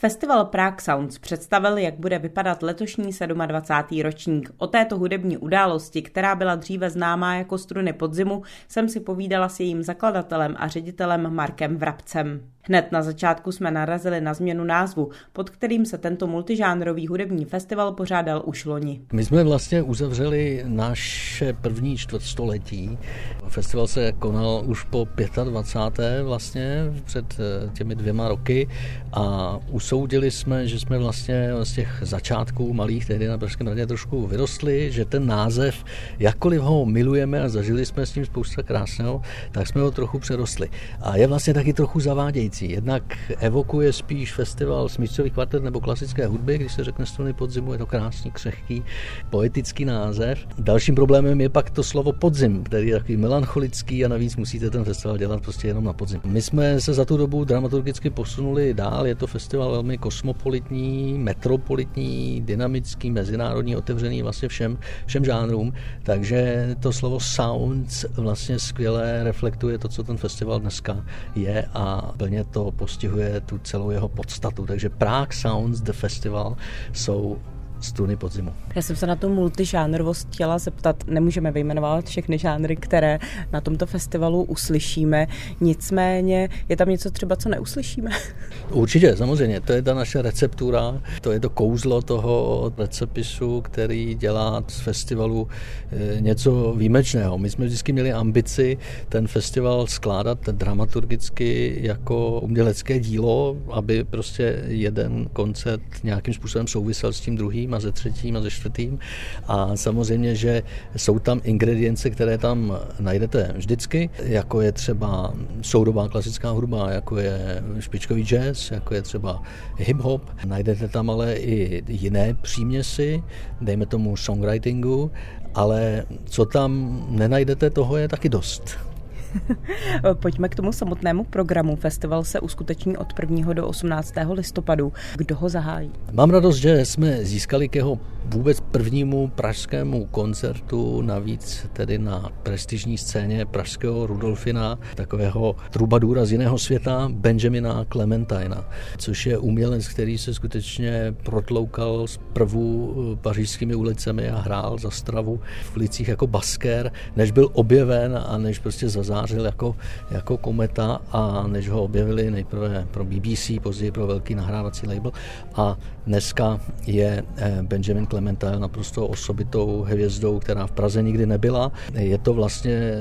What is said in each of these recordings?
Festival Prague Sounds představil, jak bude vypadat letošní 27. ročník. O této hudební události, která byla dříve známá jako struny podzimu, jsem si povídala s jejím zakladatelem a ředitelem Markem Vrabcem. Hned na začátku jsme narazili na změnu názvu, pod kterým se tento multižánrový hudební festival pořádal už loni. My jsme vlastně uzavřeli naše první čtvrtstoletí. Festival se konal už po 25. vlastně před eh, těmi dvěma roky a usoudili jsme, že jsme vlastně z těch začátků malých tehdy na Pražském radě trošku vyrostli, že ten název, jakkoliv ho milujeme a zažili jsme s ním spousta krásného, tak jsme ho trochu přerostli. A je vlastně taky trochu zavádějící věcí. Jednak evokuje spíš festival smyčcových kvartet nebo klasické hudby, když se řekne struny podzimu, je to krásný, křehký, poetický název. Dalším problémem je pak to slovo podzim, který je takový melancholický a navíc musíte ten festival dělat prostě jenom na podzim. My jsme se za tu dobu dramaturgicky posunuli dál, je to festival velmi kosmopolitní, metropolitní, dynamický, mezinárodní, otevřený vlastně všem, všem žánrům, takže to slovo sounds vlastně skvěle reflektuje to, co ten festival dneska je a plně to postihuje tu celou jeho podstatu. Takže Prague Sounds The Festival jsou struny podzimu. Já jsem se na tu multižánrovost chtěla zeptat, nemůžeme vyjmenovat všechny žánry, které na tomto festivalu uslyšíme, nicméně je tam něco třeba, co neuslyšíme? Určitě, samozřejmě, to je ta naše receptura, to je to kouzlo toho recepisu, který dělá z festivalu eh, něco výjimečného. My jsme vždycky měli ambici ten festival skládat dramaturgicky jako umělecké dílo, aby prostě jeden koncert nějakým způsobem souvisel s tím druhým druhým a ze třetím a ze čtvrtým. A samozřejmě, že jsou tam ingredience, které tam najdete vždycky, jako je třeba soudobá klasická hudba, jako je špičkový jazz, jako je třeba hip-hop. Najdete tam ale i jiné příměsy, dejme tomu songwritingu, ale co tam nenajdete, toho je taky dost. Pojďme k tomu samotnému programu. Festival se uskuteční od 1. do 18. listopadu. Kdo ho zahájí? Mám radost, že jsme získali k jeho vůbec prvnímu pražskému koncertu, navíc tedy na prestižní scéně pražského Rudolfina, takového trubadůra z jiného světa, Benjamina Clementina, což je umělec, který se skutečně protloukal zprvu pařížskými ulicemi a hrál za stravu v ulicích jako basker, než byl objeven a než prostě zazářil jako, jako kometa a než ho objevili nejprve pro BBC, později pro velký nahrávací label a dneska je eh, Benjamin Clement Clementa naprosto osobitou hvězdou, která v Praze nikdy nebyla. Je to vlastně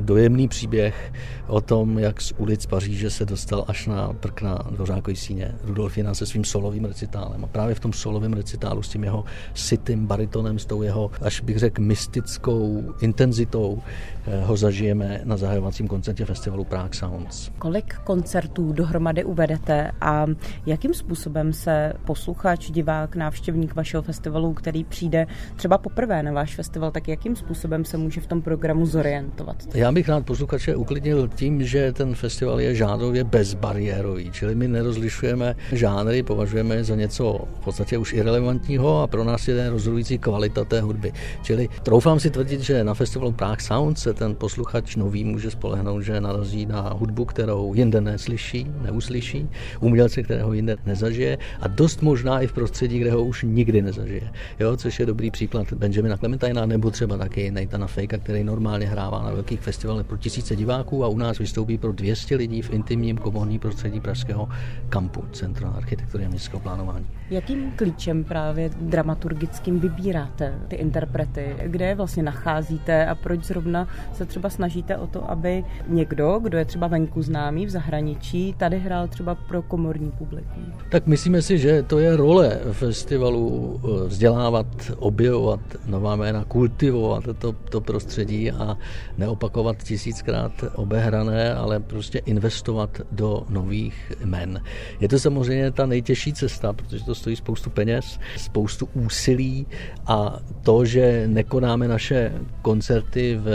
dojemný příběh o tom, jak z ulic Paříže se dostal až na prkna Dvořákový síně Rudolfina se svým solovým recitálem. A právě v tom solovém recitálu s tím jeho sitým baritonem, s tou jeho, až bych řekl, mystickou intenzitou, eh, ho zažijeme na zahajovacím koncertě festivalu Prague Sounds. Kolik koncertů dohromady uvedete a jakým způsobem se posluchač, divák, návštěvník vašeho festivalu, který přijde třeba poprvé na váš festival, tak jakým způsobem se může v tom programu zorientovat? Já bych rád posluchače uklidnil tím, že ten festival je žádově bezbariérový, čili my nerozlišujeme žánry, považujeme za něco v podstatě už irrelevantního a pro nás je rozhodující kvalita té hudby. Čili troufám si tvrdit, že na festivalu Prague Sound se ten posluchač nový může spolehnout, že narazí na hudbu, kterou jinde neslyší, neuslyší, umělce, kterého jinde nezažije a dost možná i v prostředí, kde ho už nikdy nezažije. Jo, což je dobrý příklad Benjamina Clementina nebo třeba taky Nathana Fejka, který normálně hrává na velkých festivalech pro tisíce diváků a u nás vystoupí pro 200 lidí v intimním komunním prostředí pražského kampu Centra architektury a městského plánování. Jakým klíčem právě dramaturgickým vybíráte ty interprety? Kde je vlastně nacházíte a proč zrovna se třeba snažíte o to, aby někdo, kdo je třeba venku známý v zahraničí, tady hrál třeba pro komorní publikum? Tak myslíme si, že to je role festivalu eh, vzdělávat, objevovat nová jména, kultivovat to, to prostředí a neopakovat tisíckrát obehrané, ale prostě investovat do nových jmen. Je to samozřejmě ta nejtěžší cesta, protože to stojí spoustu peněz, spoustu úsilí a to, že nekonáme naše koncerty v,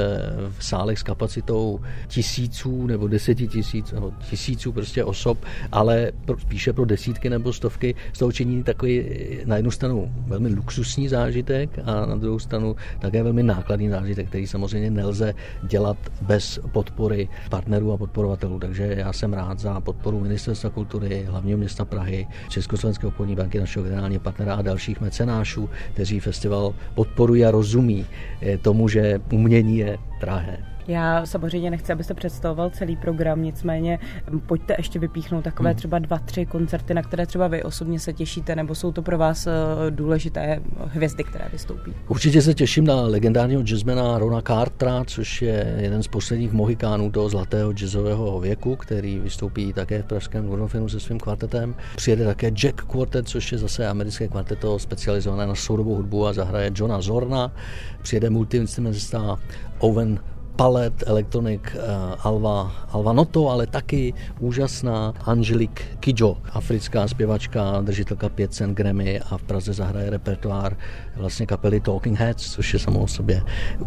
v sálech s kapacitou tisíců nebo deseti tisíc nebo tisíců prostě osob, ale pro, spíše pro desítky nebo stovky z toho činí takový na jednu stranu velmi luxusní zážitek a na druhou stranu také velmi nákladný zážitek, který samozřejmě nelze dělat bez podpory partnerů a podporovatelů. Takže já jsem rád za podporu Ministerstva kultury, hlavního města Prahy, Československé obchodní banky, našeho generálního partnera a dalších mecenášů, kteří festival podporují a rozumí eh, tomu, že umění je drahé. Já samozřejmě nechci, abyste představoval celý program, nicméně pojďte ještě vypíchnout takové hmm. třeba dva, tři koncerty, na které třeba vy osobně se těšíte, nebo jsou to pro vás eh, důležité hvězdy, které vystoupí? Určitě se těším na legendárního jazzmana Rona Cartera, což je jeden z posledních mohikánů toho zlatého jazzového věku, který vystoupí také v pražském Lundofinu se svým kvartetem. Přijede také Jack Quartet, což je zase americké kvarteto specializované na soudobou hudbu a zahraje Johna Zorna. Přijede multiinstrumentista Owen Palet, Electronic, uh, Alva, Alva Noto, ale taky úžasná Angelique Kidjo, africká zpěvačka, držitelka 5 cen Grammy a v Praze zahraje repertoár vlastně kapely Talking Heads, což je samo o sobě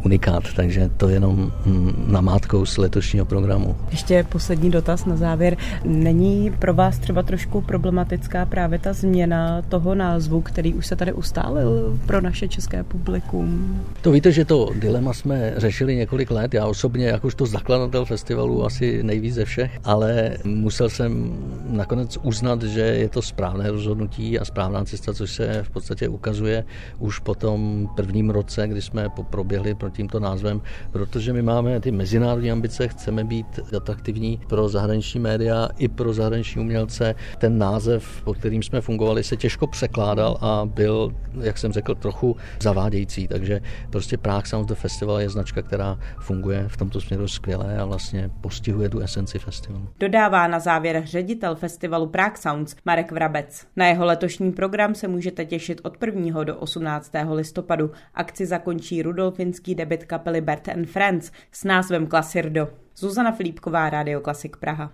unikát, takže to jenom hm, namátkou z letošního programu. Ještě poslední dotaz na závěr. Není pro vás třeba trošku problematická právě ta změna toho názvu, který už se tady ustálil pro naše české publikum? To víte, že to dilema jsme řešili několik let. Já osobně, jakožto zakladatel festivalu, asi nejvíc ze všech, ale musel jsem nakonec uznat, že je to správné rozhodnutí a správná cesta, což se v podstatě ukazuje už po tom prvním roce, kdy jsme proběhli pro tímto názvem, protože my máme ty mezinárodní ambice, chceme být atraktivní pro zahraniční média i pro zahraniční umělce. Ten název, pod kterým jsme fungovali, se těžko překládal a byl, jak jsem řekl, trochu zavádějící. Takže prostě Prague Sounds the Festival je značka, která funguje v tomto směru skvěle a vlastně postihuje tu esenci festivalu. Dodává na závěr ředitel festivalu Prague Sounds Marek Vrabec. Na jeho letošní program se můžete těšit od 1. do 18. listopadu. Akci zakončí rudolfinský debit kapely Bert and Friends s názvem Klasirdo. Zuzana Filipková, Rádio Klasik Praha.